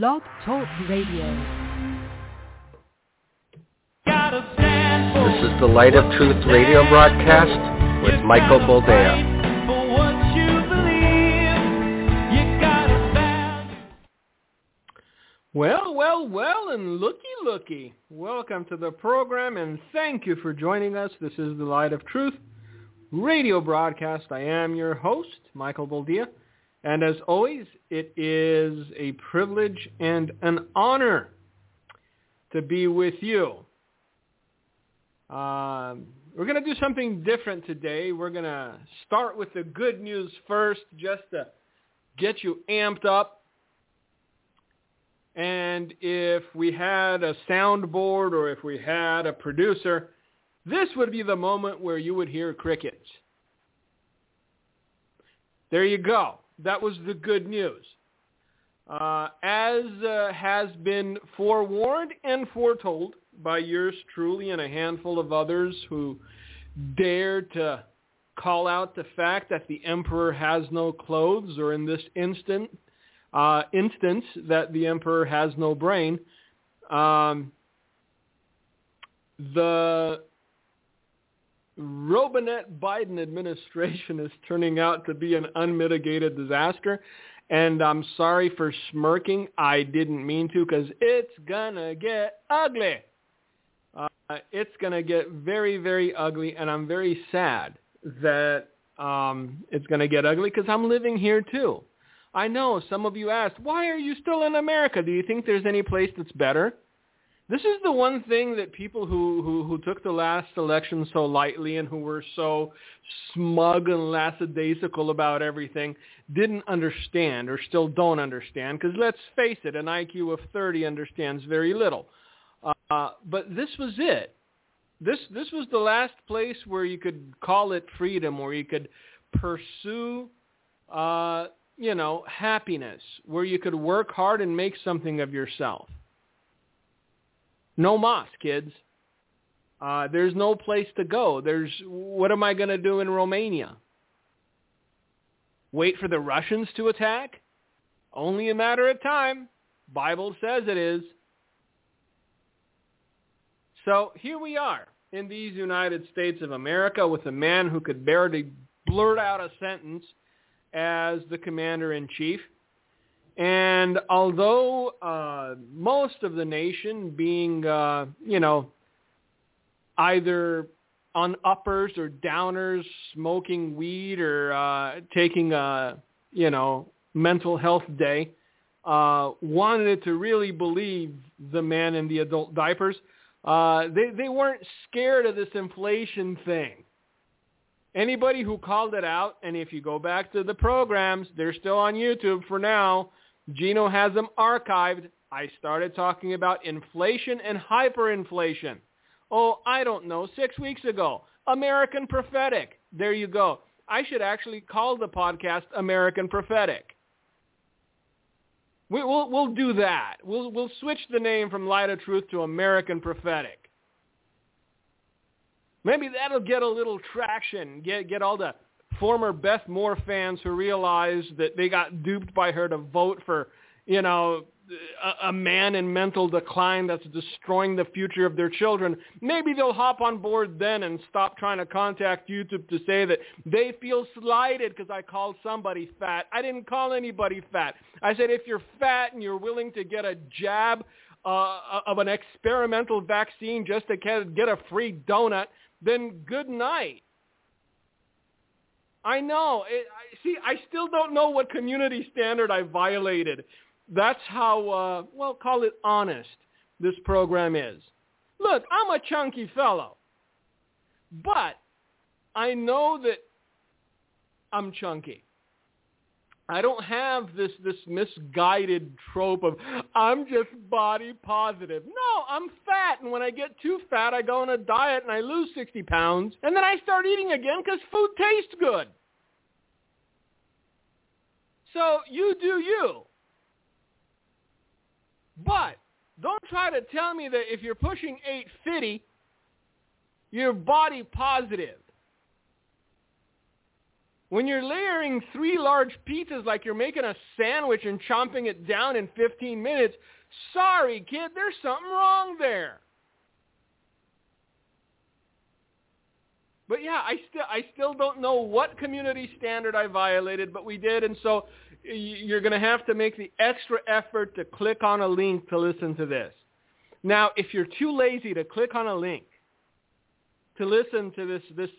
Blog Talk Radio. This is the Light of Truth radio broadcast with Michael Boldea. Well, well, well, and looky, looky. Welcome to the program, and thank you for joining us. This is the Light of Truth radio broadcast. I am your host, Michael Boldea. And as always, it is a privilege and an honor to be with you. Um, we're going to do something different today. We're going to start with the good news first just to get you amped up and if we had a soundboard or if we had a producer, this would be the moment where you would hear crickets. There you go. That was the good news. Uh, as uh, has been forewarned and foretold by yours truly and a handful of others who dared to call out the fact that the emperor has no clothes, or in this instant, uh, instance that the emperor has no brain, um, the Robinette Biden administration is turning out to be an unmitigated disaster. And I'm sorry for smirking. I didn't mean to because it's going to get ugly. Uh, it's going to get very, very ugly. And I'm very sad that um, it's going to get ugly because I'm living here too. I know some of you asked, why are you still in America? Do you think there's any place that's better? This is the one thing that people who, who, who took the last election so lightly and who were so smug and lackadaisical about everything didn't understand or still don't understand. Because let's face it, an IQ of 30 understands very little. Uh, but this was it. This, this was the last place where you could call it freedom, where you could pursue uh, you know, happiness, where you could work hard and make something of yourself. No mas, kids. Uh, there's no place to go. There's what am I going to do in Romania? Wait for the Russians to attack? Only a matter of time. Bible says it is. So here we are in these United States of America with a man who could barely blurt out a sentence as the commander-in-chief. And although uh, most of the nation being, uh, you know, either on uppers or downers, smoking weed or uh, taking a, you know, mental health day, uh, wanted to really believe the man in the adult diapers, uh, they, they weren't scared of this inflation thing. Anybody who called it out, and if you go back to the programs, they're still on YouTube for now. Gino has them archived. I started talking about inflation and hyperinflation. Oh, I don't know, six weeks ago. American Prophetic. There you go. I should actually call the podcast American Prophetic. We, will we'll do that. We'll, we'll switch the name from Light of Truth to American Prophetic. Maybe that'll get a little traction, get get all the former Beth Moore fans who realize that they got duped by her to vote for, you know, a, a man in mental decline that's destroying the future of their children. Maybe they'll hop on board then and stop trying to contact YouTube to say that they feel slighted because I called somebody fat. I didn't call anybody fat. I said if you're fat and you're willing to get a jab uh, of an experimental vaccine just to get a free donut, then good night. I know. It, I, see, I still don't know what community standard I violated. That's how, uh, well, call it honest this program is. Look, I'm a chunky fellow. But I know that I'm chunky. I don't have this this misguided trope of I'm just body positive. No, I'm fat, and when I get too fat, I go on a diet and I lose 60 pounds, and then I start eating again because food tastes good. So you do you. But don't try to tell me that if you're pushing 850, you're body positive. When you're layering three large pizzas like you're making a sandwich and chomping it down in 15 minutes, sorry, kid, there's something wrong there. But yeah, I still I still don't know what community standard I violated, but we did, and so you're going to have to make the extra effort to click on a link to listen to this. Now, if you're too lazy to click on a link to listen to this this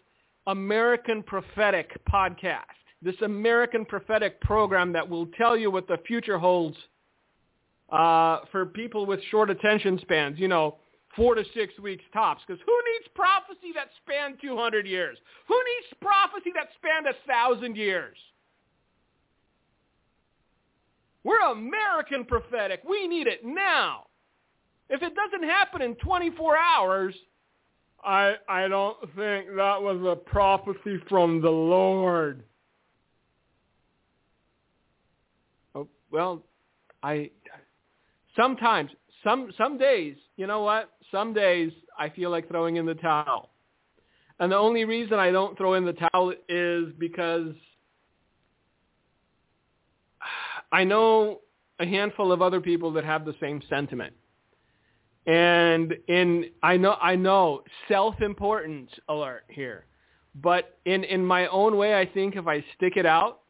American Prophetic podcast, this American Prophetic program that will tell you what the future holds uh, for people with short attention spans, you know, four to six weeks tops. Because who needs prophecy that spanned 200 years? Who needs prophecy that spanned a thousand years? We're American prophetic. We need it now. If it doesn't happen in 24 hours, I I don't think that was a prophecy from the Lord. Oh, well, I sometimes some some days, you know what? Some days I feel like throwing in the towel. And the only reason I don't throw in the towel is because I know a handful of other people that have the same sentiment. And in I know I know self-importance alert here. But in in my own way I think if I stick it out,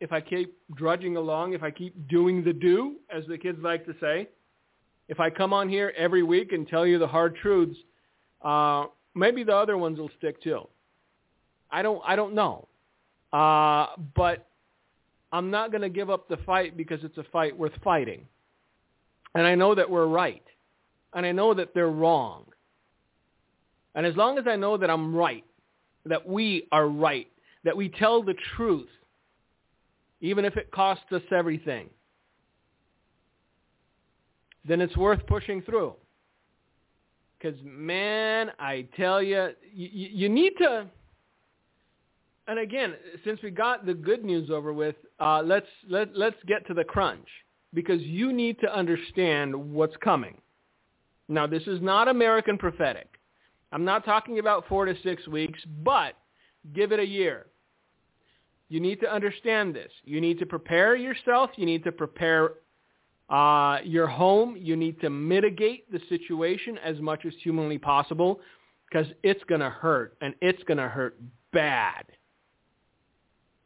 if I keep drudging along, if I keep doing the do as the kids like to say, if I come on here every week and tell you the hard truths, uh, maybe the other ones will stick too. I don't I don't know. Uh, but I'm not going to give up the fight because it's a fight worth fighting. And I know that we're right and I know that they're wrong. And as long as I know that I'm right, that we are right, that we tell the truth, even if it costs us everything, then it's worth pushing through. Because, man, I tell you, you, need to, and again, since we got the good news over with, uh, let's, let, let's get to the crunch. Because you need to understand what's coming. Now, this is not American prophetic. I'm not talking about four to six weeks, but give it a year. You need to understand this. You need to prepare yourself. You need to prepare uh, your home. You need to mitigate the situation as much as humanly possible because it's going to hurt, and it's going to hurt bad.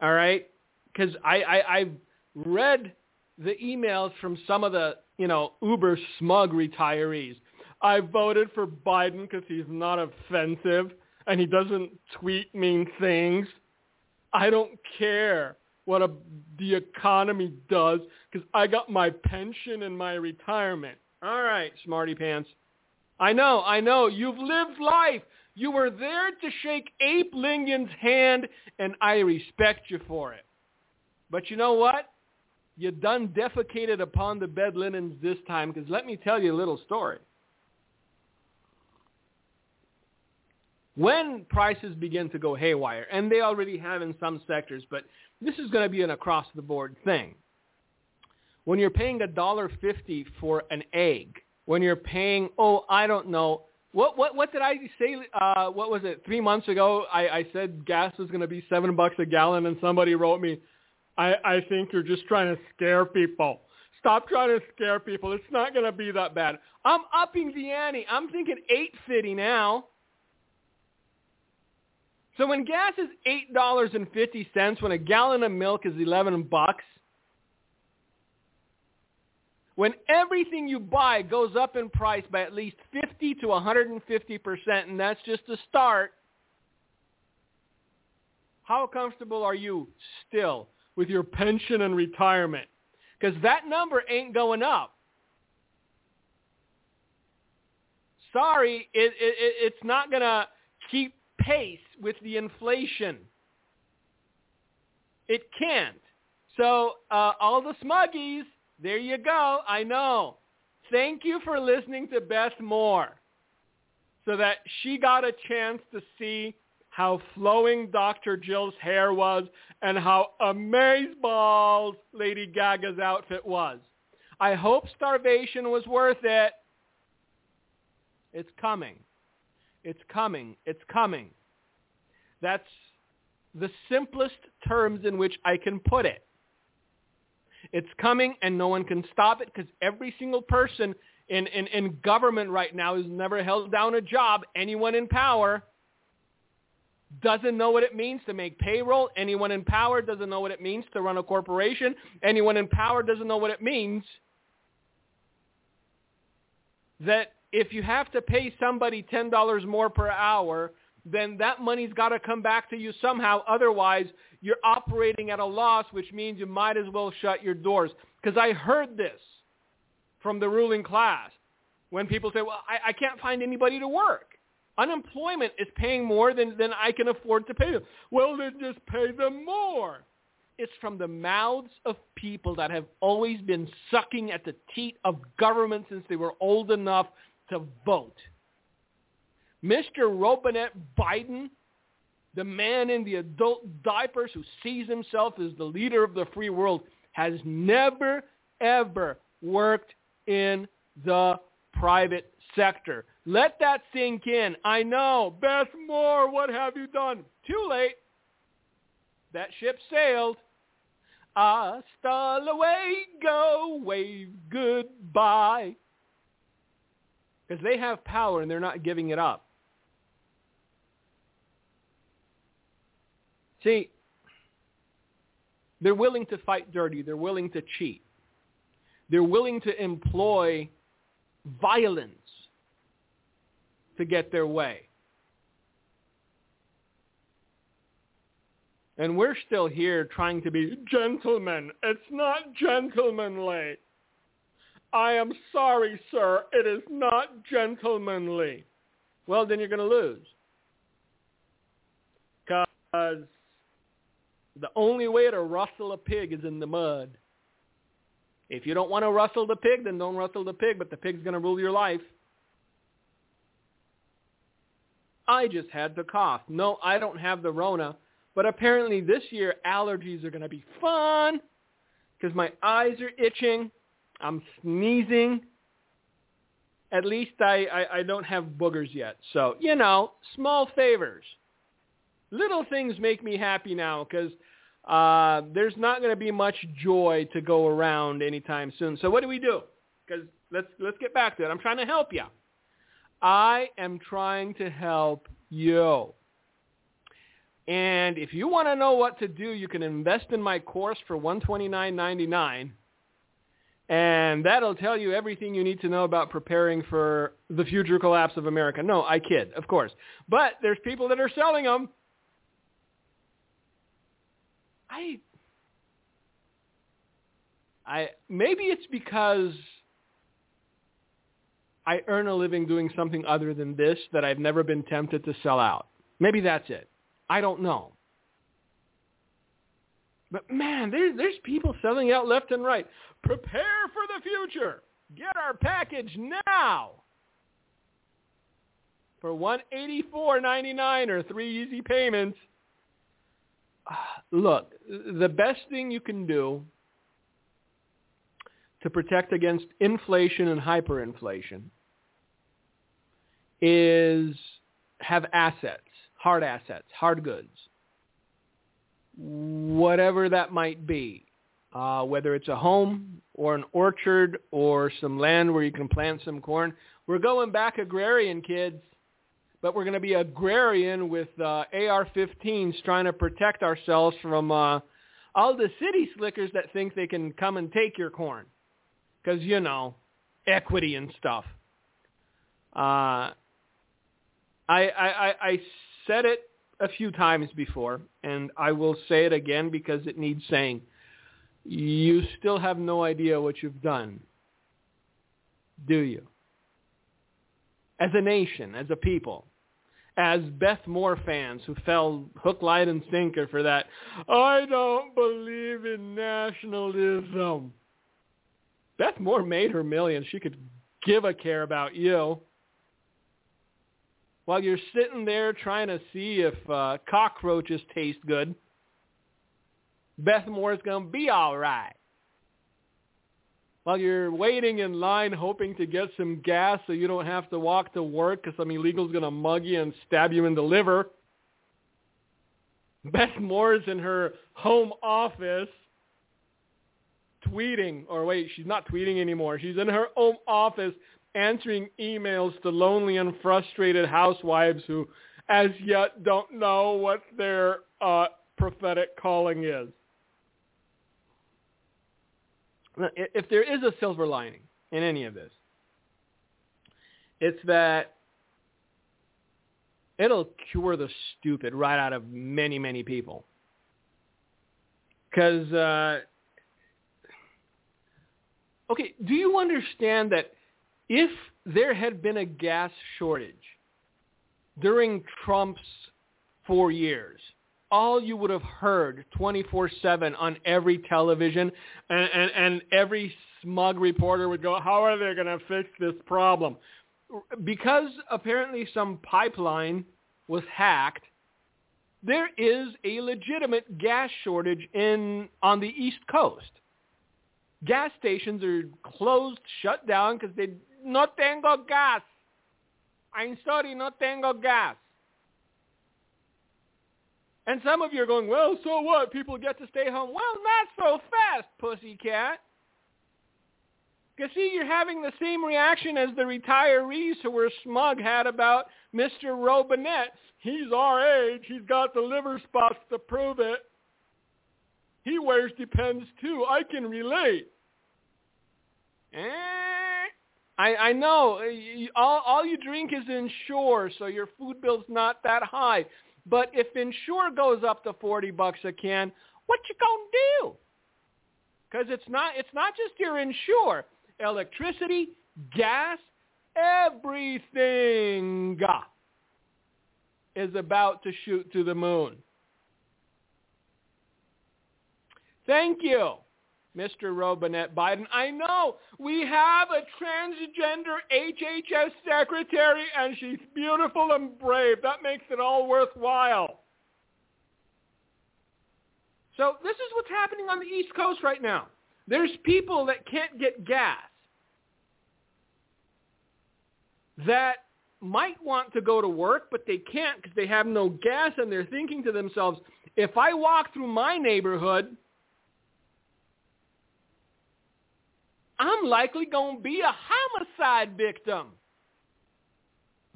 All right? Because I, I, I've read the emails from some of the, you know, uber smug retirees I voted for Biden because he's not offensive and he doesn't tweet mean things. I don't care what a, the economy does because I got my pension and my retirement. All right, smarty pants. I know, I know. You've lived life. You were there to shake Abe Lincoln's hand, and I respect you for it. But you know what? You done defecated upon the bed linens this time because let me tell you a little story. When prices begin to go haywire, and they already have in some sectors, but this is going to be an across-the-board thing. When you're paying a dollar fifty for an egg, when you're paying, oh, I don't know, what what what did I say? Uh, what was it? Three months ago, I, I said gas was going to be seven bucks a gallon, and somebody wrote me, I I think you're just trying to scare people. Stop trying to scare people. It's not going to be that bad. I'm upping the ante. I'm thinking eight fifty now. So when gas is eight dollars and fifty cents, when a gallon of milk is eleven bucks, when everything you buy goes up in price by at least fifty to one hundred and fifty percent, and that's just a start, how comfortable are you still with your pension and retirement? Because that number ain't going up. Sorry, it, it, it's not to keep pace with the inflation. It can't. So uh, all the smuggies, there you go. I know. Thank you for listening to Beth Moore so that she got a chance to see how flowing Dr. Jill's hair was and how amazeballs Lady Gaga's outfit was. I hope starvation was worth it. It's coming. It's coming. It's coming. That's the simplest terms in which I can put it. It's coming and no one can stop it because every single person in, in, in government right now who's never held down a job, anyone in power, doesn't know what it means to make payroll. Anyone in power doesn't know what it means to run a corporation. Anyone in power doesn't know what it means that if you have to pay somebody $10 more per hour, then that money's got to come back to you somehow. Otherwise, you're operating at a loss, which means you might as well shut your doors. Because I heard this from the ruling class when people say, well, I, I can't find anybody to work. Unemployment is paying more than, than I can afford to pay them. Well, then just pay them more. It's from the mouths of people that have always been sucking at the teat of government since they were old enough to vote. Mr. Robinette Biden, the man in the adult diapers who sees himself as the leader of the free world, has never, ever worked in the private sector. Let that sink in. I know. Beth Moore, what have you done? Too late. That ship sailed. Hasta luego, wave goodbye. Because they have power and they're not giving it up. See, they're willing to fight dirty. They're willing to cheat. They're willing to employ violence to get their way. And we're still here trying to be gentlemen. It's not gentlemanly. I am sorry, sir. It is not gentlemanly. Well, then you're going to lose. Because the only way to rustle a pig is in the mud. If you don't want to rustle the pig, then don't rustle the pig, but the pig's going to rule your life. I just had the cough. No, I don't have the Rona. But apparently this year allergies are going to be fun because my eyes are itching. I'm sneezing. At least I, I, I don't have boogers yet. So, you know, small favors. Little things make me happy now because uh, there's not going to be much joy to go around anytime soon. So what do we do? Because let's, let's get back to it. I'm trying to help you. I am trying to help you. And if you want to know what to do, you can invest in my course for $129.99. And that'll tell you everything you need to know about preparing for the future collapse of America. No, I kid, of course. But there's people that are selling them. I I maybe it's because I earn a living doing something other than this that I've never been tempted to sell out. Maybe that's it. I don't know. But man, there's there's people selling out left and right. Prepare for the future. Get our package now. For one eighty four ninety nine or three easy payments. Ah, look, the best thing you can do to protect against inflation and hyperinflation is have assets hard assets, hard goods, whatever that might be, uh, whether it's a home or an orchard or some land where you can plant some corn. We're going back agrarian, kids, but we're going to be agrarian with uh, AR-15s trying to protect ourselves from uh, all the city slickers that think they can come and take your corn because, you know, equity and stuff. Uh, I, I, I said it a few times before, and I will say it again because it needs saying. You still have no idea what you've done, do you? As a nation, as a people, as Beth Moore fans who fell hook, line, and sinker for that, I don't believe in nationalism. Beth Moore made her millions. She could give a care about you while you're sitting there trying to see if uh, cockroaches taste good, Beth Moore's going to be all right. While you're waiting in line hoping to get some gas so you don't have to walk to work because some illegal's going to mug you and stab you in the liver, Beth Moore's in her home office tweeting, or wait, she's not tweeting anymore. She's in her home office answering emails to lonely and frustrated housewives who as yet don't know what their uh, prophetic calling is. If there is a silver lining in any of this, it's that it'll cure the stupid right out of many, many people. Because, uh, okay, do you understand that if there had been a gas shortage during Trump's four years, all you would have heard 24-7 on every television and, and, and every smug reporter would go, how are they going to fix this problem? Because apparently some pipeline was hacked, there is a legitimate gas shortage in on the East Coast. Gas stations are closed, shut down because they no tengo gas. I'm sorry, no tengo gas. And some of you are going, well, so what? People get to stay home. Well, not so fast, pussycat. You see, you're having the same reaction as the retirees who were smug had about Mr. Robinette. He's our age. He's got the liver spots to prove it. He wears Depends too. I can relate. Eh, I, I know. All, all you drink is Ensure, so your food bill's not that high. But if Ensure goes up to 40 bucks a can, what you gonna do? Because it's not it's not just your Ensure, electricity, gas, everything is about to shoot to the moon. Thank you. Mr. Robinette Biden. I know we have a transgender HHS secretary and she's beautiful and brave. That makes it all worthwhile. So this is what's happening on the East Coast right now. There's people that can't get gas that might want to go to work, but they can't because they have no gas and they're thinking to themselves, if I walk through my neighborhood I'm likely going to be a homicide victim.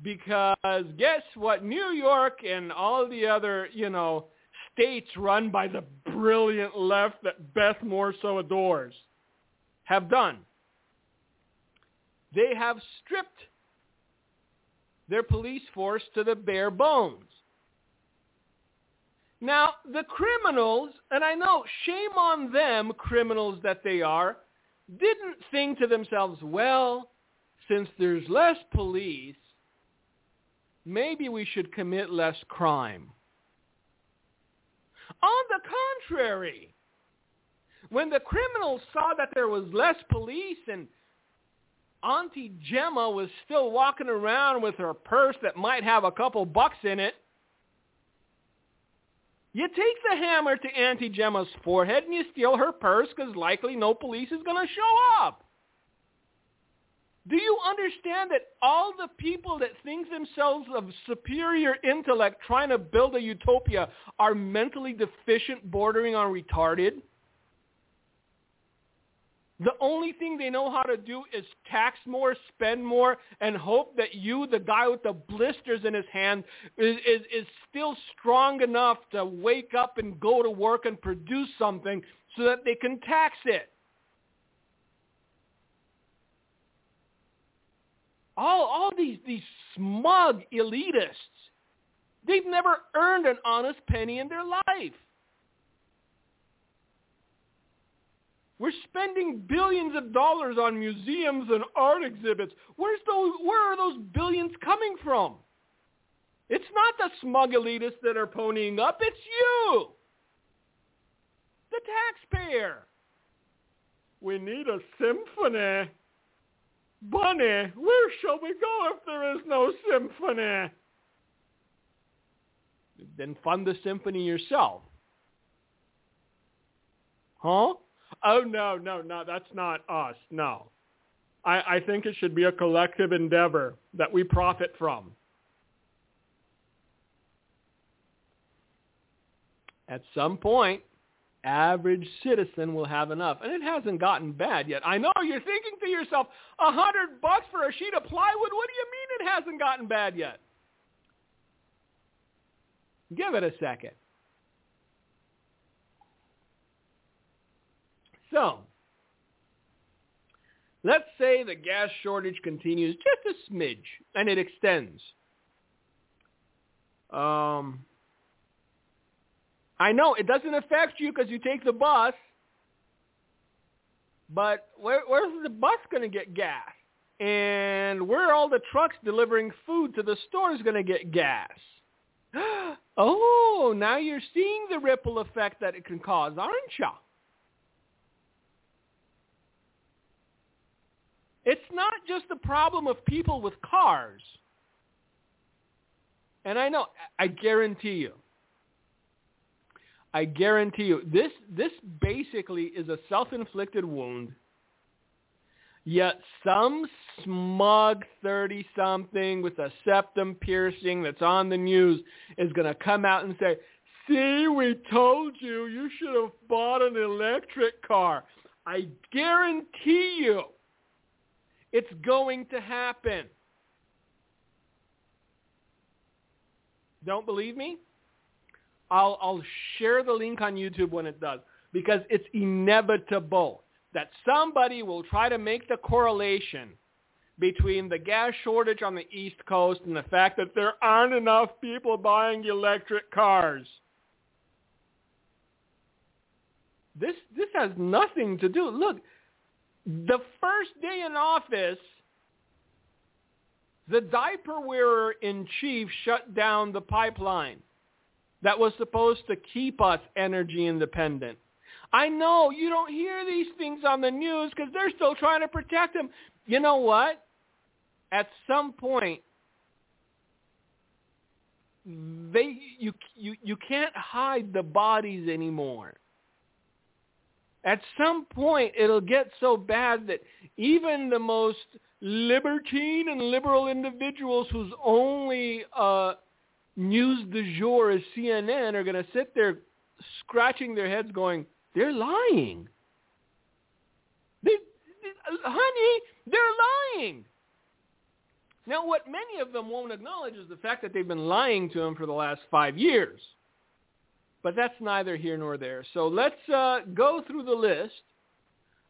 Because guess what? New York and all the other, you know, states run by the brilliant left that Beth Moore so adores have done. They have stripped their police force to the bare bones. Now, the criminals, and I know, shame on them, criminals that they are, didn't think to themselves, well, since there's less police, maybe we should commit less crime. On the contrary, when the criminals saw that there was less police and Auntie Gemma was still walking around with her purse that might have a couple bucks in it, you take the hammer to Auntie Gemma's forehead and you steal her purse because likely no police is going to show up. Do you understand that all the people that think themselves of superior intellect trying to build a utopia are mentally deficient bordering on retarded? The only thing they know how to do is tax more, spend more, and hope that you, the guy with the blisters in his hand, is, is, is still strong enough to wake up and go to work and produce something so that they can tax it. All, all these, these smug elitists, they've never earned an honest penny in their life. We're spending billions of dollars on museums and art exhibits. Where's those, where are those billions coming from? It's not the smug elitists that are ponying up. It's you, the taxpayer. We need a symphony. Bunny, where shall we go if there is no symphony? Then fund the symphony yourself. Huh? Oh no, no, no, that's not us. No. I, I think it should be a collective endeavor that we profit from. At some point, average citizen will have enough. And it hasn't gotten bad yet. I know you're thinking to yourself, a hundred bucks for a sheet of plywood? What do you mean it hasn't gotten bad yet? Give it a second. So, let's say the gas shortage continues just a smidge and it extends. Um, I know it doesn't affect you because you take the bus, but where, where's the bus going to get gas? And where are all the trucks delivering food to the stores going to get gas? oh, now you're seeing the ripple effect that it can cause, aren't you? It's not just the problem of people with cars. And I know, I guarantee you, I guarantee you, this this basically is a self-inflicted wound. Yet some smug 30-something with a septum piercing that's on the news is going to come out and say, see, we told you, you should have bought an electric car. I guarantee you it's going to happen. Don't believe me? I'll, I'll share the link on YouTube when it does because it's inevitable that somebody will try to make the correlation between the gas shortage on the East Coast and the fact that there aren't enough people buying electric cars. This this has nothing to do. Look, the first day in office, the diaper wearer in chief shut down the pipeline that was supposed to keep us energy independent. I know you don't hear these things on the news because they're still trying to protect them. You know what? At some point, they you you you can't hide the bodies anymore. At some point, it'll get so bad that even the most libertine and liberal individuals whose only uh, news du jour is CNN are going to sit there scratching their heads going, they're lying. They, they, honey, they're lying. Now, what many of them won't acknowledge is the fact that they've been lying to them for the last five years. But that's neither here nor there. So let's uh, go through the list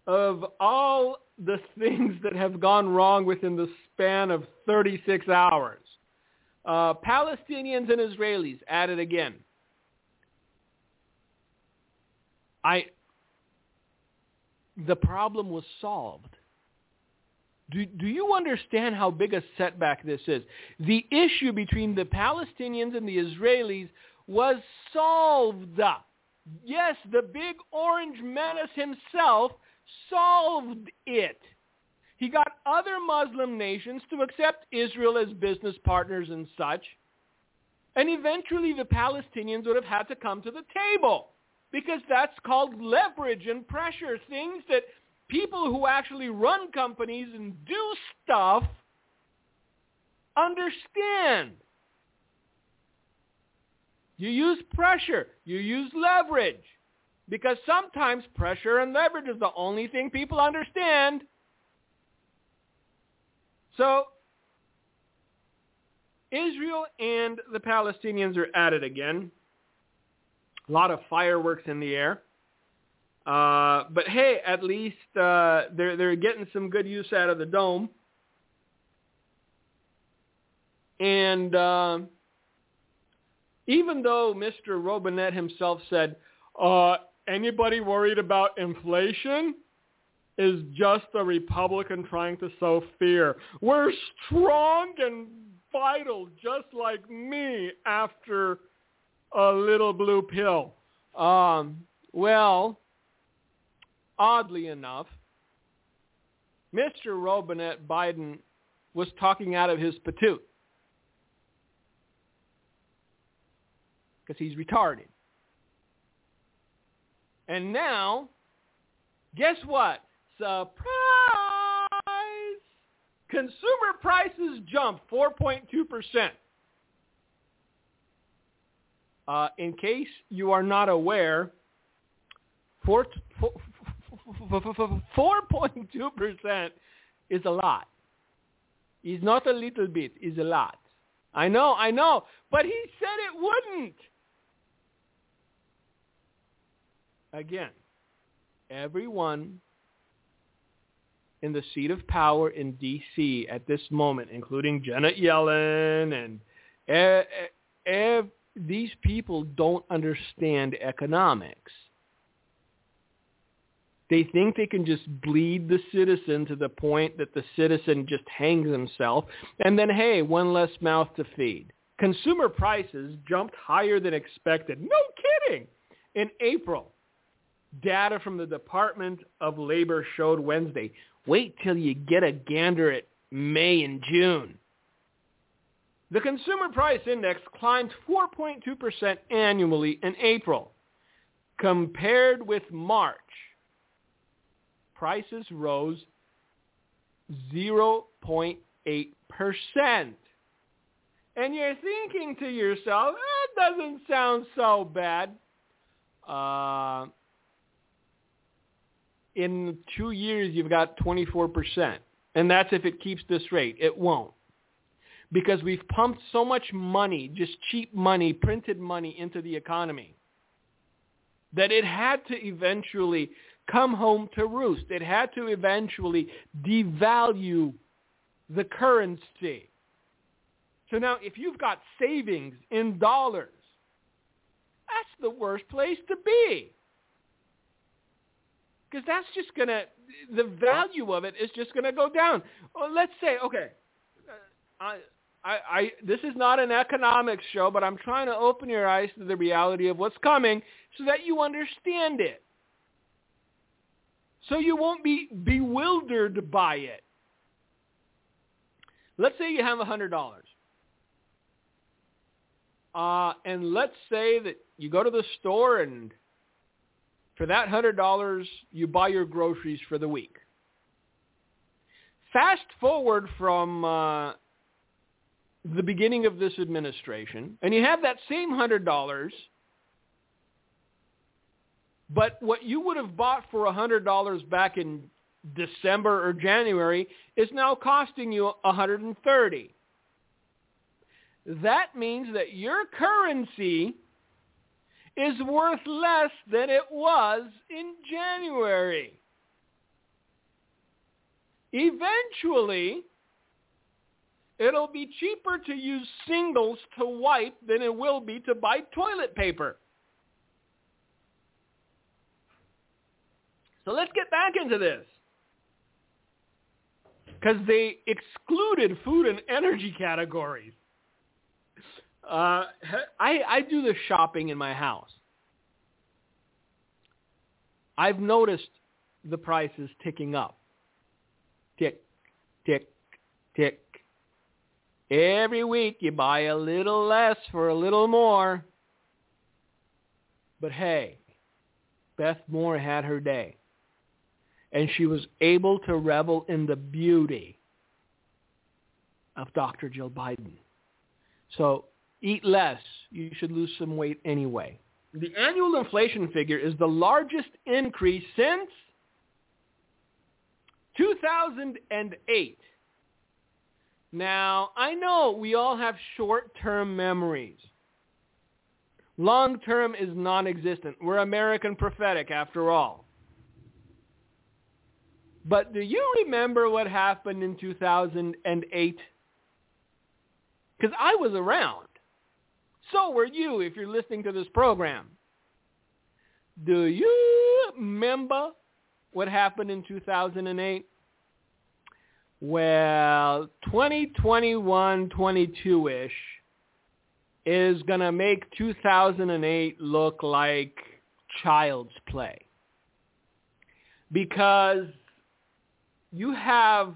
of all the things that have gone wrong within the span of 36 hours. Uh, Palestinians and Israelis added again. I the problem was solved. Do, do you understand how big a setback this is? The issue between the Palestinians and the Israelis was solved. Yes, the big orange menace himself solved it. He got other Muslim nations to accept Israel as business partners and such. And eventually the Palestinians would have had to come to the table because that's called leverage and pressure, things that people who actually run companies and do stuff understand. You use pressure. You use leverage. Because sometimes pressure and leverage is the only thing people understand. So Israel and the Palestinians are at it again. A lot of fireworks in the air. Uh, but hey, at least uh, they're they're getting some good use out of the dome. And uh, even though Mr. Robinette himself said, uh, anybody worried about inflation? is just a Republican trying to sow fear. We're strong and vital, just like me after a little blue pill. Um, well, oddly enough, Mr. Robinette Biden was talking out of his patoot because he's retarded. And now, guess what? Surprise! Consumer prices jumped 4.2%. Uh, in case you are not aware, 4.2% is a lot. It's not a little bit, it's a lot. I know, I know, but he said it wouldn't. Again, everyone in the seat of power in D.C. at this moment, including Janet Yellen and these people don't understand economics. They think they can just bleed the citizen to the point that the citizen just hangs himself, and then, hey, one less mouth to feed. Consumer prices jumped higher than expected. No kidding. In April, data from the Department of Labor showed Wednesday. Wait till you get a gander at May and June. The Consumer Price Index climbed 4.2% annually in April. Compared with March, prices rose 0.8%. And you're thinking to yourself, that doesn't sound so bad. Uh, in two years, you've got 24%. And that's if it keeps this rate. It won't because we've pumped so much money, just cheap money, printed money into the economy that it had to eventually come home to roost. It had to eventually devalue the currency. So now if you've got savings in dollars, that's the worst place to be. Because that's just going to, the value of it is just going to go down. Well, let's say, okay, I, I, I, this is not an economics show, but I'm trying to open your eyes to the reality of what's coming so that you understand it. So you won't be bewildered by it. Let's say you have a $100. Uh, and let's say that you go to the store and for that $100, you buy your groceries for the week. Fast forward from uh, the beginning of this administration, and you have that same hundred dollars, but what you would have bought for a hundred dollars back in December or January is now costing you a hundred and thirty. That means that your currency is worth less than it was in January. Eventually, It'll be cheaper to use singles to wipe than it will be to buy toilet paper. So let's get back into this. Because they excluded food and energy categories. Uh, I, I do the shopping in my house. I've noticed the prices ticking up. Tick, tick, tick, Every week you buy a little less for a little more. But hey, Beth Moore had her day. And she was able to revel in the beauty of Dr. Jill Biden. So eat less. You should lose some weight anyway. The annual inflation figure is the largest increase since 2008. Now, I know we all have short-term memories. Long-term is non-existent. We're American prophetic after all. But do you remember what happened in 2008? Because I was around. So were you if you're listening to this program. Do you remember what happened in 2008? Well, 2021, 22-ish is going to make 2008 look like child's play. Because you have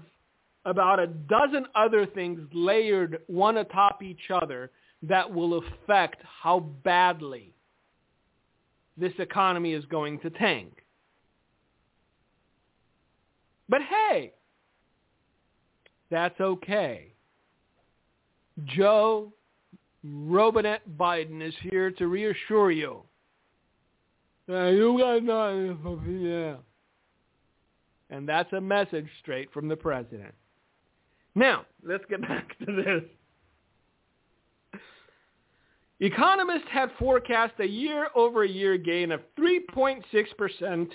about a dozen other things layered one atop each other that will affect how badly this economy is going to tank. But hey, that's okay. Joe Robinette Biden is here to reassure you. Uh, you got nothing, yeah. And that's a message straight from the president. Now, let's get back to this. Economists had forecast a year-over-year gain of 3.6%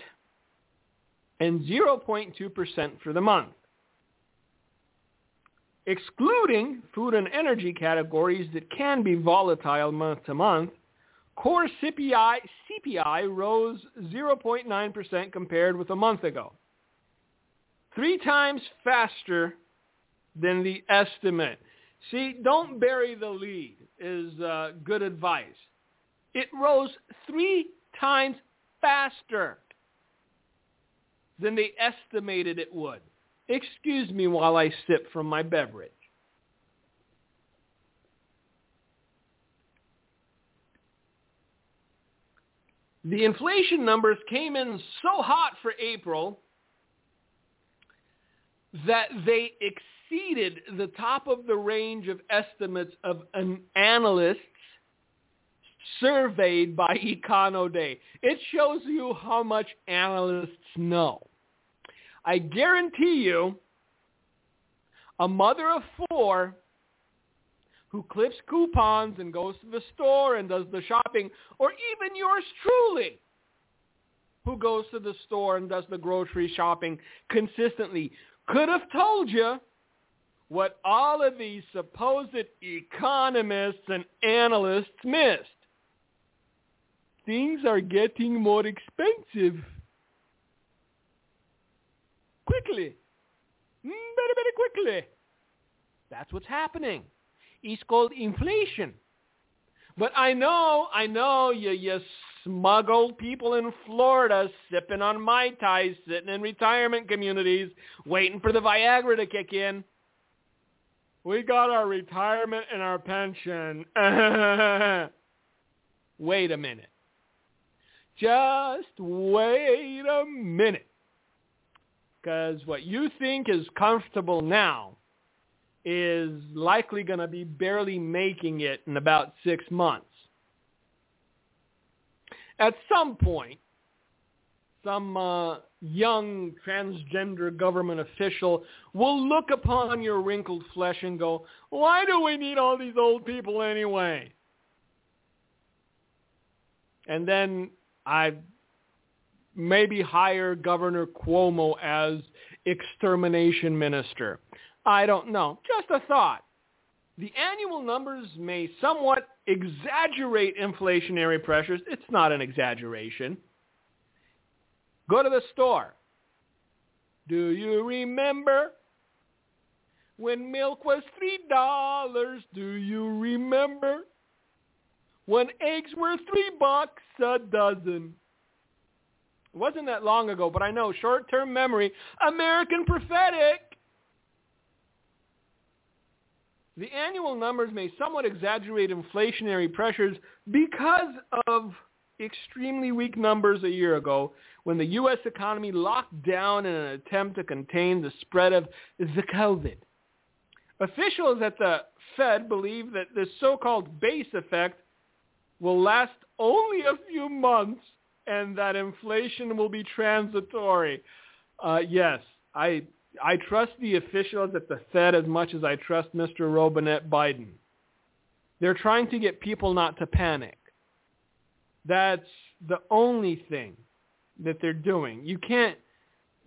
and 0.2% for the month. Excluding food and energy categories that can be volatile month to month, core CPI, CPI rose 0.9% compared with a month ago. Three times faster than the estimate. See, don't bury the lead is uh, good advice. It rose three times faster than they estimated it would. Excuse me while I sip from my beverage. The inflation numbers came in so hot for April that they exceeded the top of the range of estimates of an analysts surveyed by Econoday. It shows you how much analysts know. I guarantee you a mother of four who clips coupons and goes to the store and does the shopping, or even yours truly, who goes to the store and does the grocery shopping consistently, could have told you what all of these supposed economists and analysts missed. Things are getting more expensive. Quickly. Mm, very, very quickly. That's what's happening. It's called inflation. But I know, I know you, you smuggled people in Florida sipping on Mai Tais, sitting in retirement communities, waiting for the Viagra to kick in. We got our retirement and our pension. wait a minute. Just wait a minute. Because what you think is comfortable now is likely going to be barely making it in about six months. At some point, some uh, young transgender government official will look upon your wrinkled flesh and go, why do we need all these old people anyway? And then I maybe hire Governor Cuomo as extermination minister. I don't know. Just a thought. The annual numbers may somewhat exaggerate inflationary pressures. It's not an exaggeration. Go to the store. Do you remember when milk was $3? Do you remember when eggs were 3 bucks a dozen? It wasn't that long ago, but I know short-term memory, American prophetic. The annual numbers may somewhat exaggerate inflationary pressures because of extremely weak numbers a year ago when the U.S. economy locked down in an attempt to contain the spread of the COVID. Officials at the Fed believe that this so-called base effect will last only a few months and that inflation will be transitory. Uh, yes, I I trust the officials at the Fed as much as I trust Mr. Robinette Biden. They're trying to get people not to panic. That's the only thing that they're doing. You can't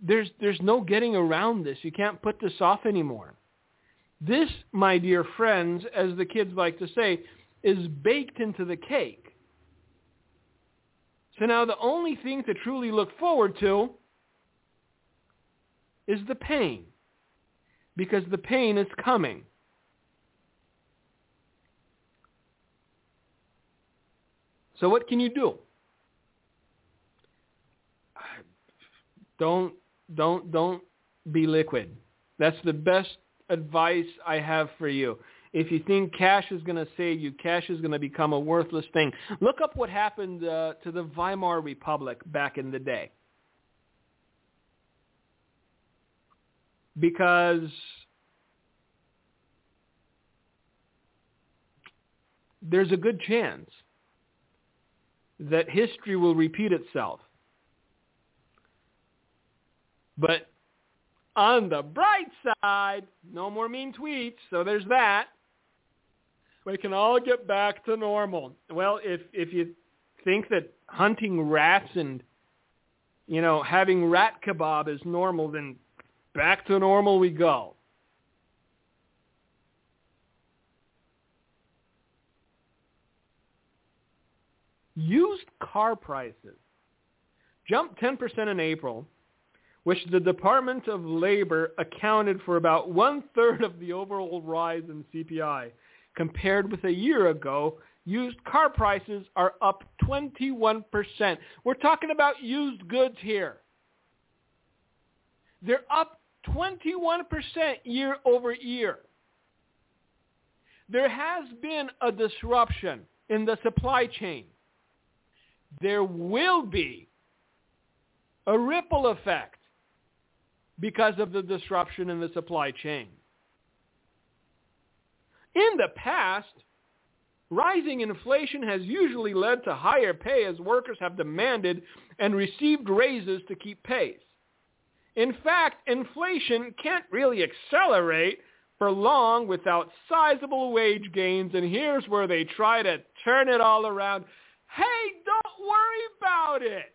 there's there's no getting around this. You can't put this off anymore. This, my dear friends, as the kids like to say, is baked into the cake. So now the only thing to truly look forward to is the pain. Because the pain is coming. So what can you do? Don't don't don't be liquid. That's the best advice I have for you. If you think cash is going to save you, cash is going to become a worthless thing. Look up what happened uh, to the Weimar Republic back in the day. Because there's a good chance that history will repeat itself. But on the bright side, no more mean tweets, so there's that. We can all get back to normal. Well, if if you think that hunting rats and you know having rat kebab is normal, then back to normal we go. Used car prices jumped 10% in April, which the Department of Labor accounted for about one-third of the overall rise in CPI. Compared with a year ago, used car prices are up 21%. We're talking about used goods here. They're up 21% year over year. There has been a disruption in the supply chain there will be a ripple effect because of the disruption in the supply chain. In the past, rising inflation has usually led to higher pay as workers have demanded and received raises to keep pace. In fact, inflation can't really accelerate for long without sizable wage gains, and here's where they try to turn it all around. Hey, don't worry about it.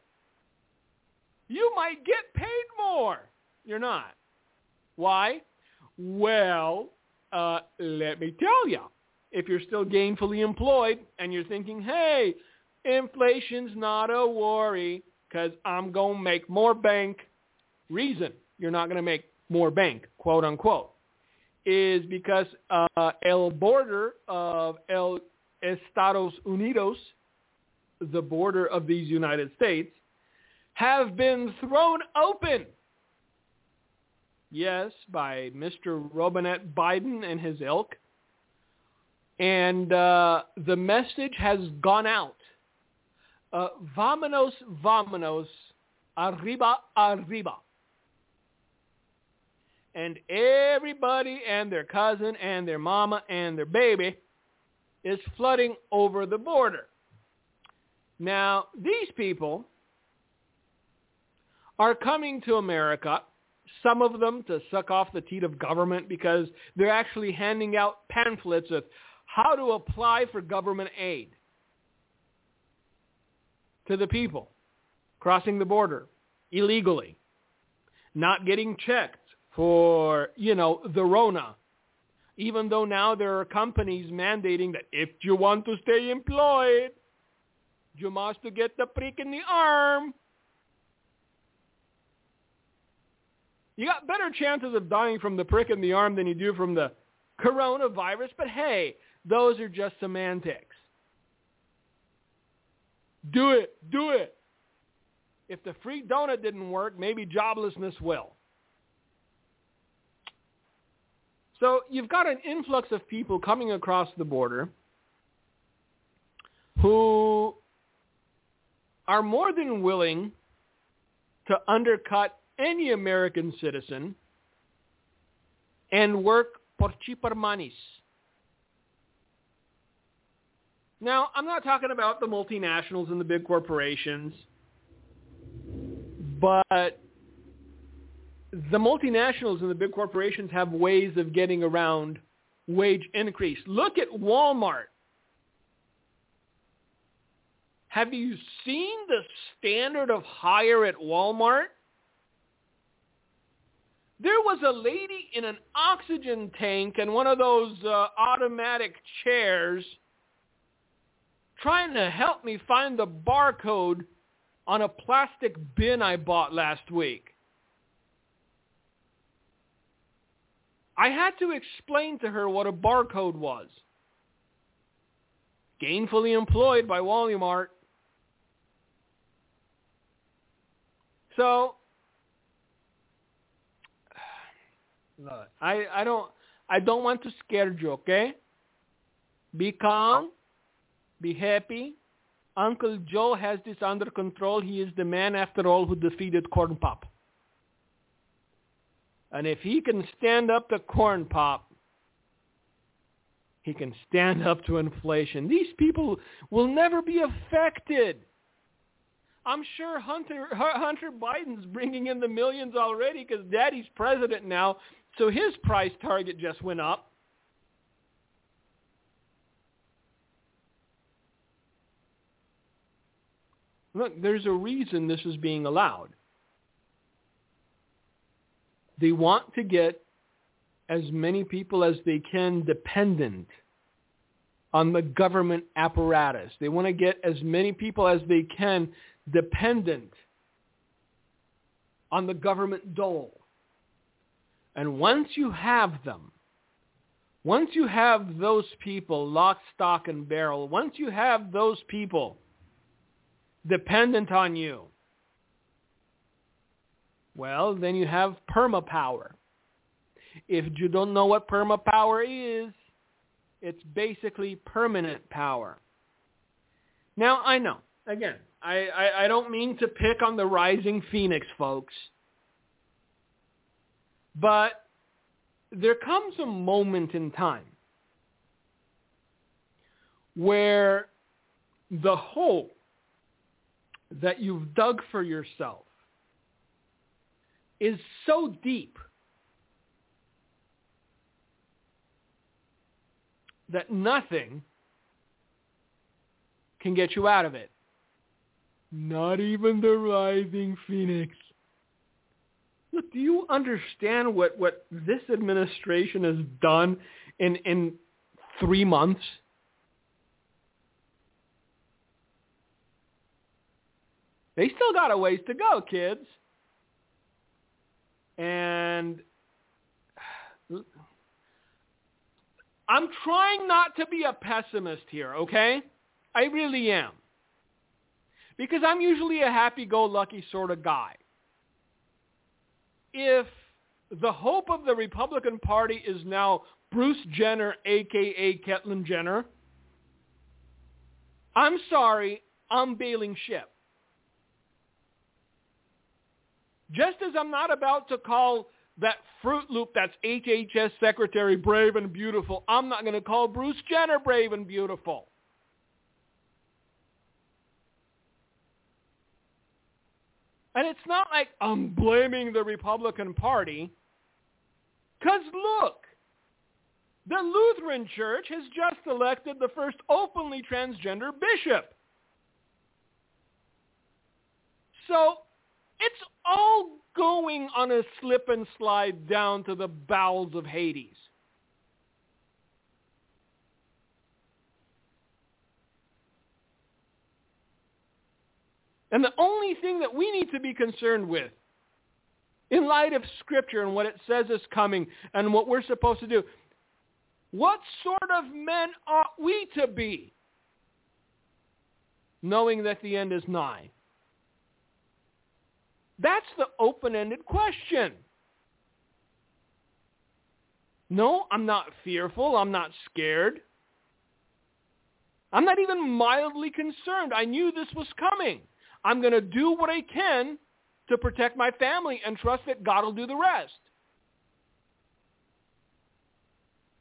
You might get paid more. You're not. Why? Well, uh, let me tell you. If you're still gainfully employed and you're thinking, hey, inflation's not a worry because I'm going to make more bank, reason you're not going to make more bank, quote unquote, is because uh, el border of el Estados Unidos the border of these United States have been thrown open. Yes, by Mr. Robinette Biden and his ilk. And uh, the message has gone out. Uh, vámonos, arriba, arriba. And everybody and their cousin and their mama and their baby is flooding over the border. Now, these people are coming to America, some of them to suck off the teat of government because they're actually handing out pamphlets of how to apply for government aid to the people crossing the border illegally, not getting checked for, you know, the Rona. Even though now there are companies mandating that if you want to stay employed, you must get the prick in the arm. You got better chances of dying from the prick in the arm than you do from the coronavirus, but hey, those are just semantics. Do it. Do it. If the free donut didn't work, maybe joblessness will. So you've got an influx of people coming across the border who are more than willing to undercut any American citizen and work por cheaper manis. Now, I'm not talking about the multinationals and the big corporations, but the multinationals and the big corporations have ways of getting around wage increase. Look at Walmart. Have you seen the standard of hire at Walmart? There was a lady in an oxygen tank and one of those uh, automatic chairs trying to help me find the barcode on a plastic bin I bought last week. I had to explain to her what a barcode was. Gainfully employed by Walmart. So I I don't I don't want to scare you, okay? Be calm, be happy. Uncle Joe has this under control. He is the man after all who defeated Corn Pop. And if he can stand up to Corn Pop, He can stand up to inflation. These people will never be affected. I'm sure Hunter Hunter Biden's bringing in the millions already because Daddy's president now, so his price target just went up. Look, there's a reason this is being allowed. They want to get as many people as they can dependent on the government apparatus. They want to get as many people as they can dependent on the government dole. And once you have them, once you have those people lock, stock, and barrel, once you have those people dependent on you, well, then you have perma power. If you don't know what perma power is, it's basically permanent power. Now, I know, again, I, I, I don't mean to pick on the rising phoenix, folks. But there comes a moment in time where the hole that you've dug for yourself is so deep that nothing can get you out of it. Not even the rising phoenix. Look, do you understand what, what this administration has done in, in three months? They still got a ways to go, kids. And I'm trying not to be a pessimist here, okay? I really am. Because I'm usually a happy-go-lucky sort of guy. If the hope of the Republican Party is now Bruce Jenner, a.k.a. Caitlyn Jenner, I'm sorry, I'm bailing ship. Just as I'm not about to call that Fruit Loop that's HHS Secretary brave and beautiful, I'm not going to call Bruce Jenner brave and beautiful. And it's not like I'm blaming the Republican Party. Because look, the Lutheran Church has just elected the first openly transgender bishop. So it's all going on a slip and slide down to the bowels of Hades. And the only thing that we need to be concerned with in light of Scripture and what it says is coming and what we're supposed to do, what sort of men ought we to be knowing that the end is nigh? That's the open-ended question. No, I'm not fearful. I'm not scared. I'm not even mildly concerned. I knew this was coming. I'm going to do what I can to protect my family and trust that God will do the rest.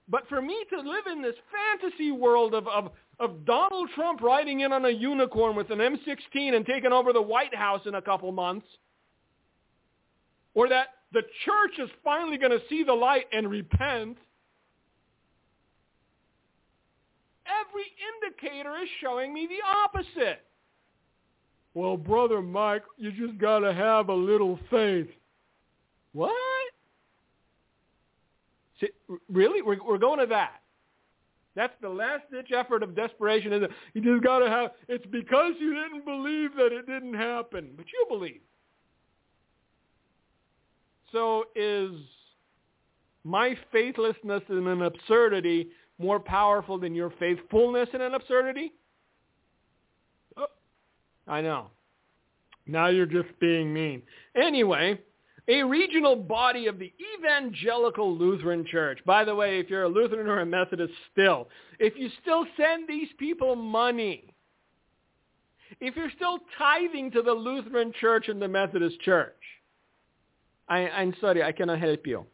But for me to live in this fantasy world of, of, of Donald Trump riding in on a unicorn with an M16 and taking over the White House in a couple months, or that the church is finally going to see the light and repent, every indicator is showing me the opposite. Well, Brother Mike, you just got to have a little faith. What? See, really? We're, we're going to that. That's the last-ditch effort of desperation. Is you just got to have, it's because you didn't believe that it didn't happen. But you believe. So is my faithlessness in an absurdity more powerful than your faithfulness in an absurdity? Oh, I know. Now you're just being mean. Anyway, a regional body of the Evangelical Lutheran Church. By the way, if you're a Lutheran or a Methodist still, if you still send these people money, if you're still tithing to the Lutheran Church and the Methodist Church, I, I'm sorry, I cannot help you.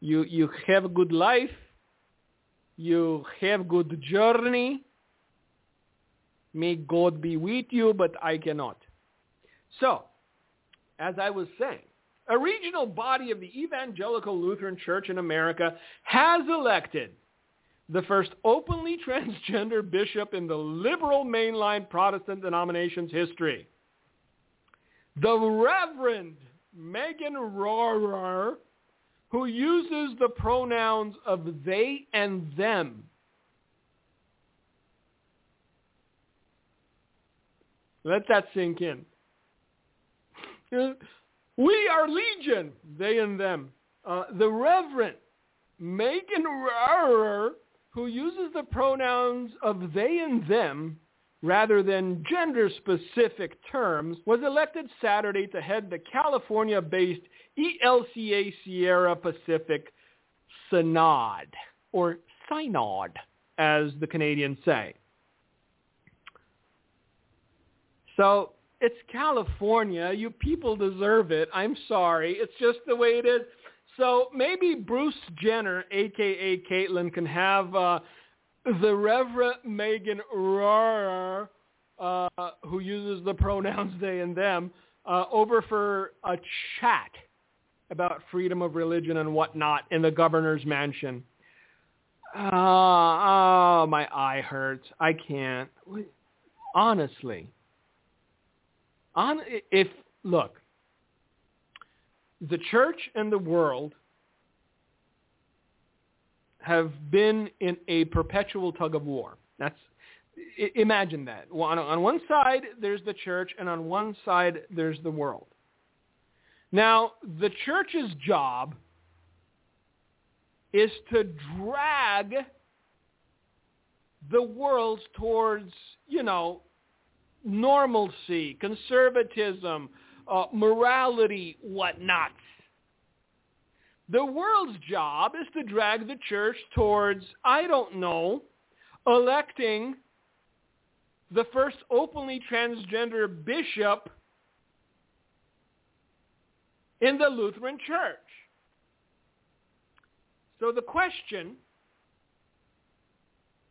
You you have a good life. You have good journey. May God be with you, but I cannot. So, as I was saying, a regional body of the Evangelical Lutheran Church in America has elected the first openly transgender bishop in the liberal mainline Protestant denomination's history. The Reverend Megan Rohrer, who uses the pronouns of they and them. Let that sink in. We are legion, they and them. Uh, the Reverend Megan Rohrer, who uses the pronouns of they and them rather than gender-specific terms, was elected Saturday to head the California-based ELCA Sierra Pacific Synod, or Synod, as the Canadians say. So it's California. You people deserve it. I'm sorry. It's just the way it is. So maybe Bruce Jenner, a.k.a. Caitlyn, can have uh, the Reverend Megan Rohrer, uh, who uses the pronouns they and them, uh, over for a chat about freedom of religion and whatnot in the governor's mansion. Uh, oh, my eye hurts. I can't. Honestly. On, if, look, the church and the world have been in a perpetual tug of war. That's imagine that. On, on one side there's the church, and on one side there's the world. Now, the church's job is to drag the world towards, you know, normalcy, conservatism, uh, morality, whatnot. The world's job is to drag the church towards, I don't know, electing the first openly transgender bishop in the Lutheran Church. So the question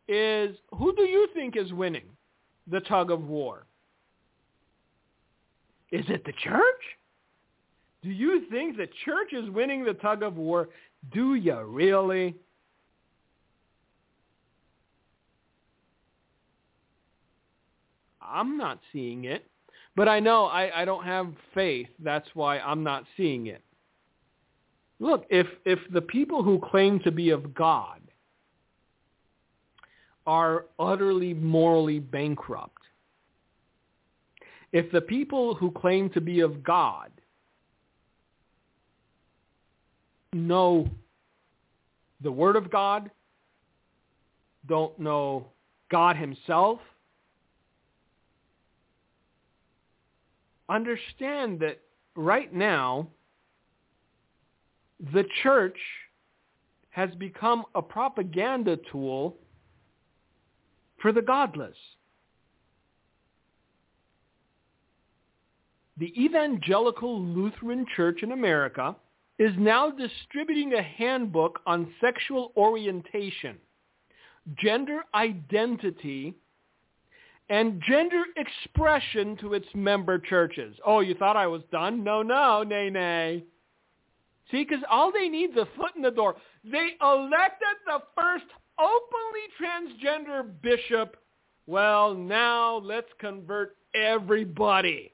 is, who do you think is winning the tug of war? Is it the church? Do you think the church is winning the tug of war? Do you really? I'm not seeing it. But I know I, I don't have faith. That's why I'm not seeing it. Look, if, if the people who claim to be of God are utterly morally bankrupt, if the people who claim to be of God know the Word of God, don't know God himself, understand that right now the church has become a propaganda tool for the godless. The Evangelical Lutheran Church in America is now distributing a handbook on sexual orientation, gender identity, and gender expression to its member churches. Oh, you thought I was done? No, no, nay, nay. See, because all they need is a foot in the door. They elected the first openly transgender bishop. Well, now let's convert everybody.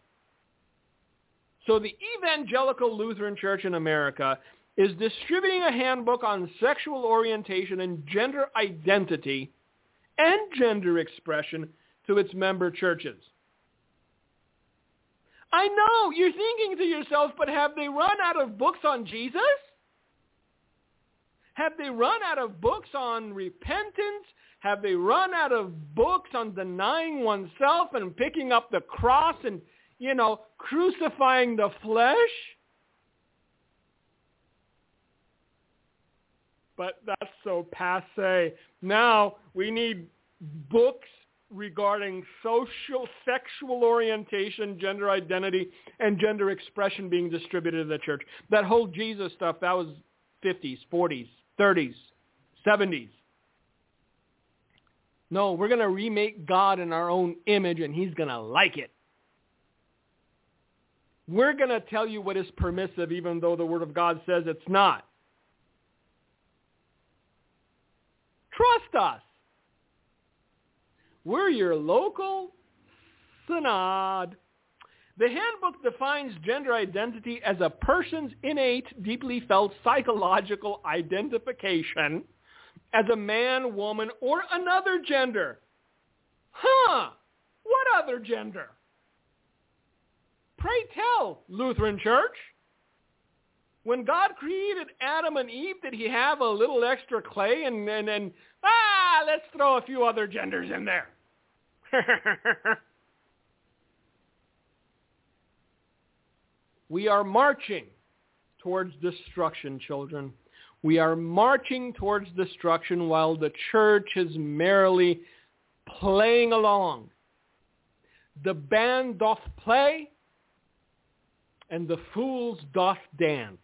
So the Evangelical Lutheran Church in America is distributing a handbook on sexual orientation and gender identity and gender expression to its member churches. I know, you're thinking to yourself, but have they run out of books on Jesus? Have they run out of books on repentance? Have they run out of books on denying oneself and picking up the cross and, you know, crucifying the flesh? But that's so passe. Now we need books regarding social, sexual orientation, gender identity, and gender expression being distributed in the church. That whole Jesus stuff, that was 50s, 40s, 30s, 70s. No, we're going to remake God in our own image and he's going to like it. We're going to tell you what is permissive even though the Word of God says it's not. Trust us. We're your local synod. The handbook defines gender identity as a person's innate, deeply felt psychological identification as a man, woman, or another gender. Huh? What other gender? Pray tell, Lutheran Church. When God created Adam and Eve, did he have a little extra clay and, and, and ah, let's throw a few other genders in there? We are marching towards destruction, children. We are marching towards destruction while the church is merely playing along. The band doth play, and the fools doth dance.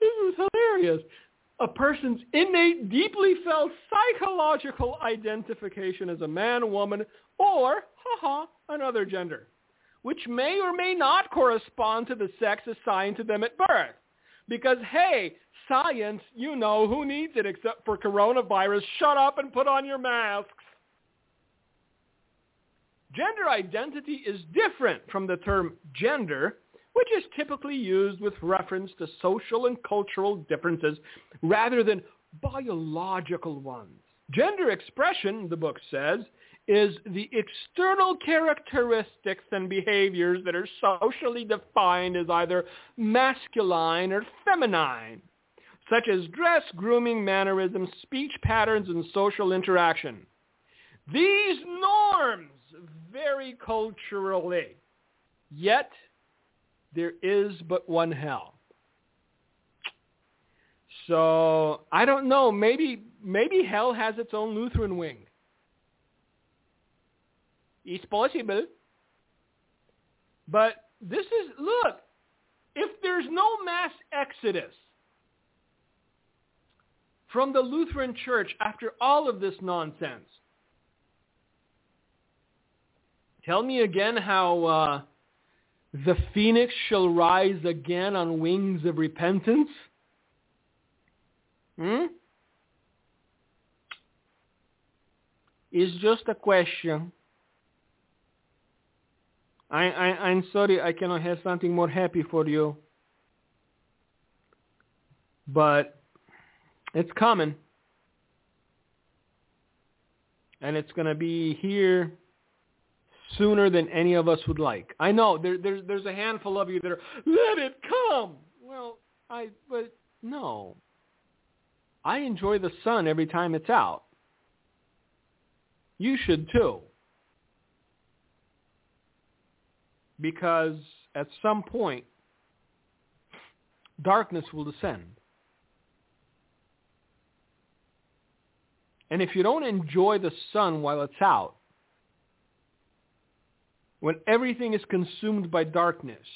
This is hilarious. A person's innate, deeply felt psychological identification as a man, woman, or, haha, another gender which may or may not correspond to the sex assigned to them at birth. Because, hey, science, you know, who needs it except for coronavirus? Shut up and put on your masks. Gender identity is different from the term gender, which is typically used with reference to social and cultural differences rather than biological ones. Gender expression, the book says, is the external characteristics and behaviors that are socially defined as either masculine or feminine, such as dress, grooming, mannerisms, speech patterns, and social interaction. These norms vary culturally, yet there is but one hell. So I don't know. Maybe maybe hell has its own Lutheran wing. It's possible. But this is, look, if there's no mass exodus from the Lutheran Church after all of this nonsense, tell me again how uh, the phoenix shall rise again on wings of repentance? Hmm? It's just a question. I, I, I'm sorry I cannot have something more happy for you. But it's coming. And it's going to be here sooner than any of us would like. I know there, there's there's a handful of you that are let it come. Well, I but no. I enjoy the sun every time it's out. You should too. because at some point, darkness will descend. And if you don't enjoy the sun while it's out, when everything is consumed by darkness,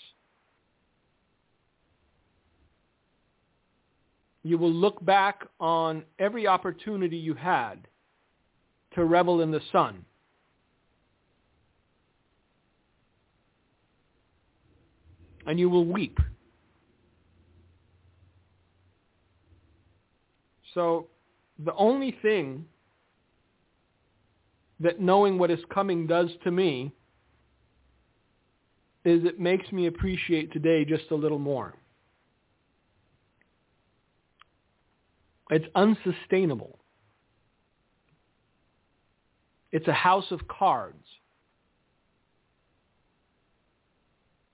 you will look back on every opportunity you had to revel in the sun and you will weep. So the only thing that knowing what is coming does to me is it makes me appreciate today just a little more. It's unsustainable. It's a house of cards.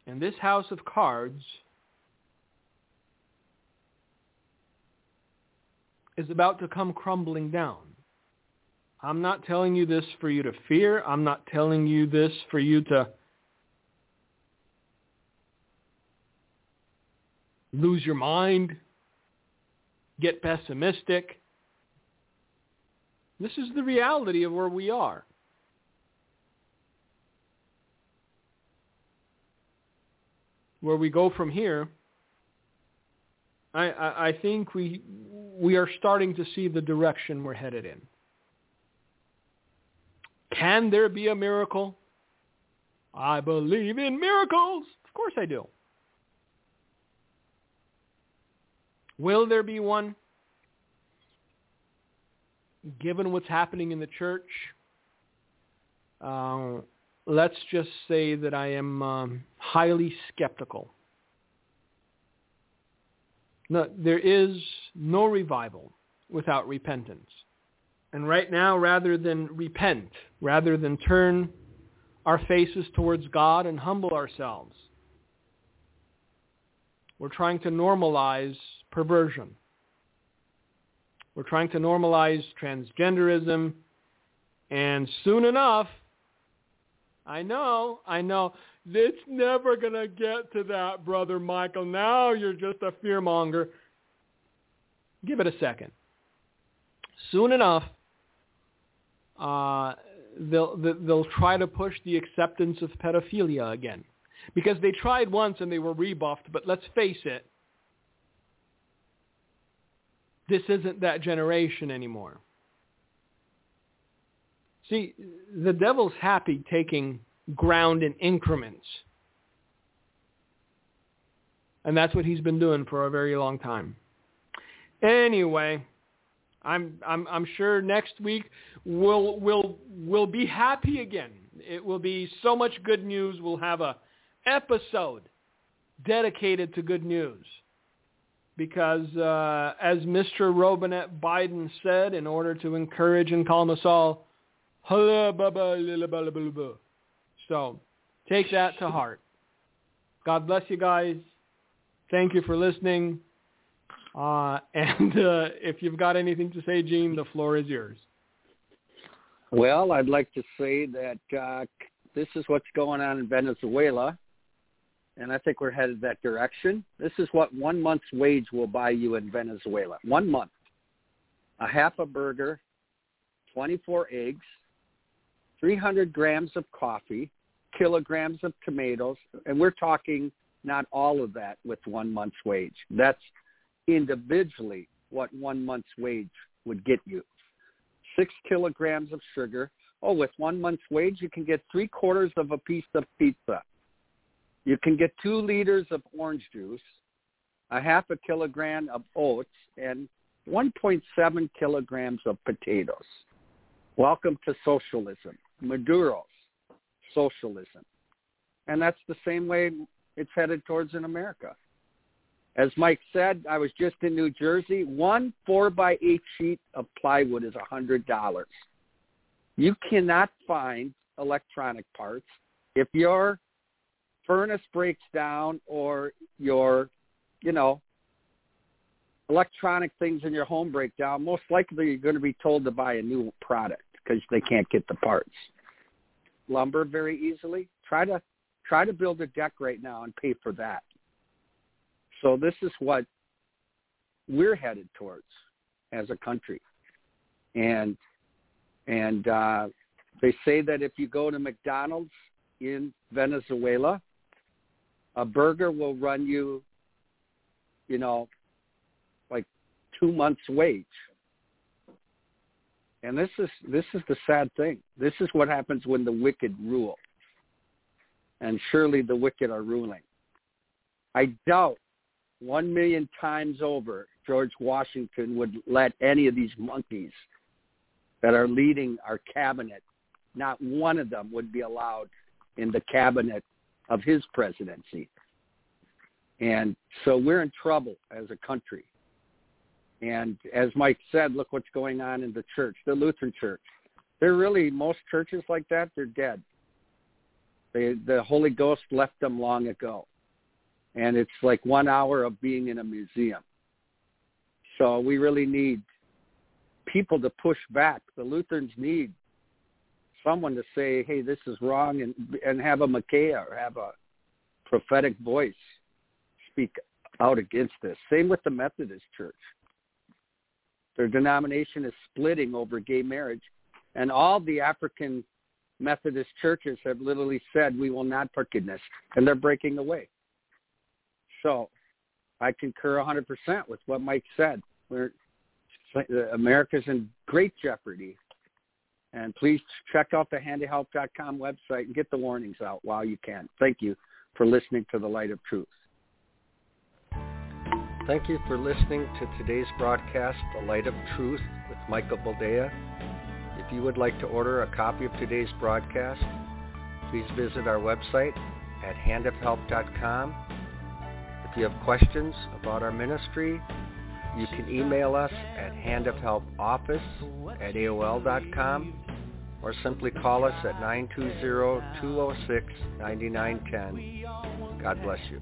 And this house of cards is about to come crumbling down. I'm not telling you this for you to fear. I'm not telling you this for you to lose your mind, get pessimistic. This is the reality of where we are. where we go from here, I, I, I think we we are starting to see the direction we're headed in. Can there be a miracle? I believe in miracles. Of course I do. Will there be one? Given what's happening in the church, uh, let's just say that I am um, highly skeptical. No, there is no revival without repentance. And right now, rather than repent, rather than turn our faces towards God and humble ourselves, we're trying to normalize perversion. We're trying to normalize transgenderism. And soon enough, I know, I know, it's never going to get to that, Brother Michael. Now you're just a fearmonger. Give it a second. Soon enough, uh, they'll they'll try to push the acceptance of pedophilia again, because they tried once and they were rebuffed. But let's face it, this isn't that generation anymore. See, the devil's happy taking ground in increments. And that's what he's been doing for a very long time. Anyway, I'm I'm I'm sure next week we'll we'll we'll be happy again. It will be so much good news. We'll have a episode dedicated to good news. Because uh, as Mr. Robinette Biden said, in order to encourage and calm us all, so take that to heart. God bless you guys. Thank you for listening. Uh, and uh, if you've got anything to say, Gene, the floor is yours. Well, I'd like to say that uh, this is what's going on in Venezuela, and I think we're headed that direction. This is what one month's wage will buy you in Venezuela. One month. A half a burger, 24 eggs, 300 grams of coffee, kilograms of tomatoes, and we're talking not all of that with one month's wage. That's individually what one month's wage would get you. Six kilograms of sugar. Oh, with one month's wage, you can get three quarters of a piece of pizza. You can get two liters of orange juice, a half a kilogram of oats, and 1.7 kilograms of potatoes. Welcome to socialism. Maduro's socialism. And that's the same way it's headed towards in America. As Mike said, I was just in New Jersey. One four by eight sheet of plywood is a hundred dollars. You cannot find electronic parts. If your furnace breaks down or your, you know, electronic things in your home break down, most likely you're going to be told to buy a new product because they can't get the parts. Lumber very easily. Try to try to build a deck right now and pay for that. So this is what we're headed towards as a country. And and uh, they say that if you go to McDonald's in Venezuela, a burger will run you, you know, like two months' wage. And this is this is the sad thing. This is what happens when the wicked rule. And surely the wicked are ruling. I doubt one million times over George Washington would let any of these monkeys that are leading our cabinet, not one of them would be allowed in the cabinet of his presidency. And so we're in trouble as a country. And as Mike said, look what's going on in the church, the Lutheran church. They're really, most churches like that, they're dead. They, the Holy Ghost left them long ago. And it's like one hour of being in a museum. So we really need people to push back. The Lutherans need someone to say, hey, this is wrong, and, and have a Micaiah or have a prophetic voice speak out against this. Same with the Methodist Church. Their denomination is splitting over gay marriage. And all the African Methodist churches have literally said, we will not partake in this. And they're breaking away. So I concur 100% with what Mike said. We're, America's in great jeopardy. And please check out the handofhelp.com website and get the warnings out while you can. Thank you for listening to The Light of Truth. Thank you for listening to today's broadcast, The Light of Truth with Michael Boldea. If you would like to order a copy of today's broadcast, please visit our website at handofhelp.com. If you have questions about our ministry, you can email us at handofhelpoffice at AOL.com or simply call us at 920-206-9910. God bless you.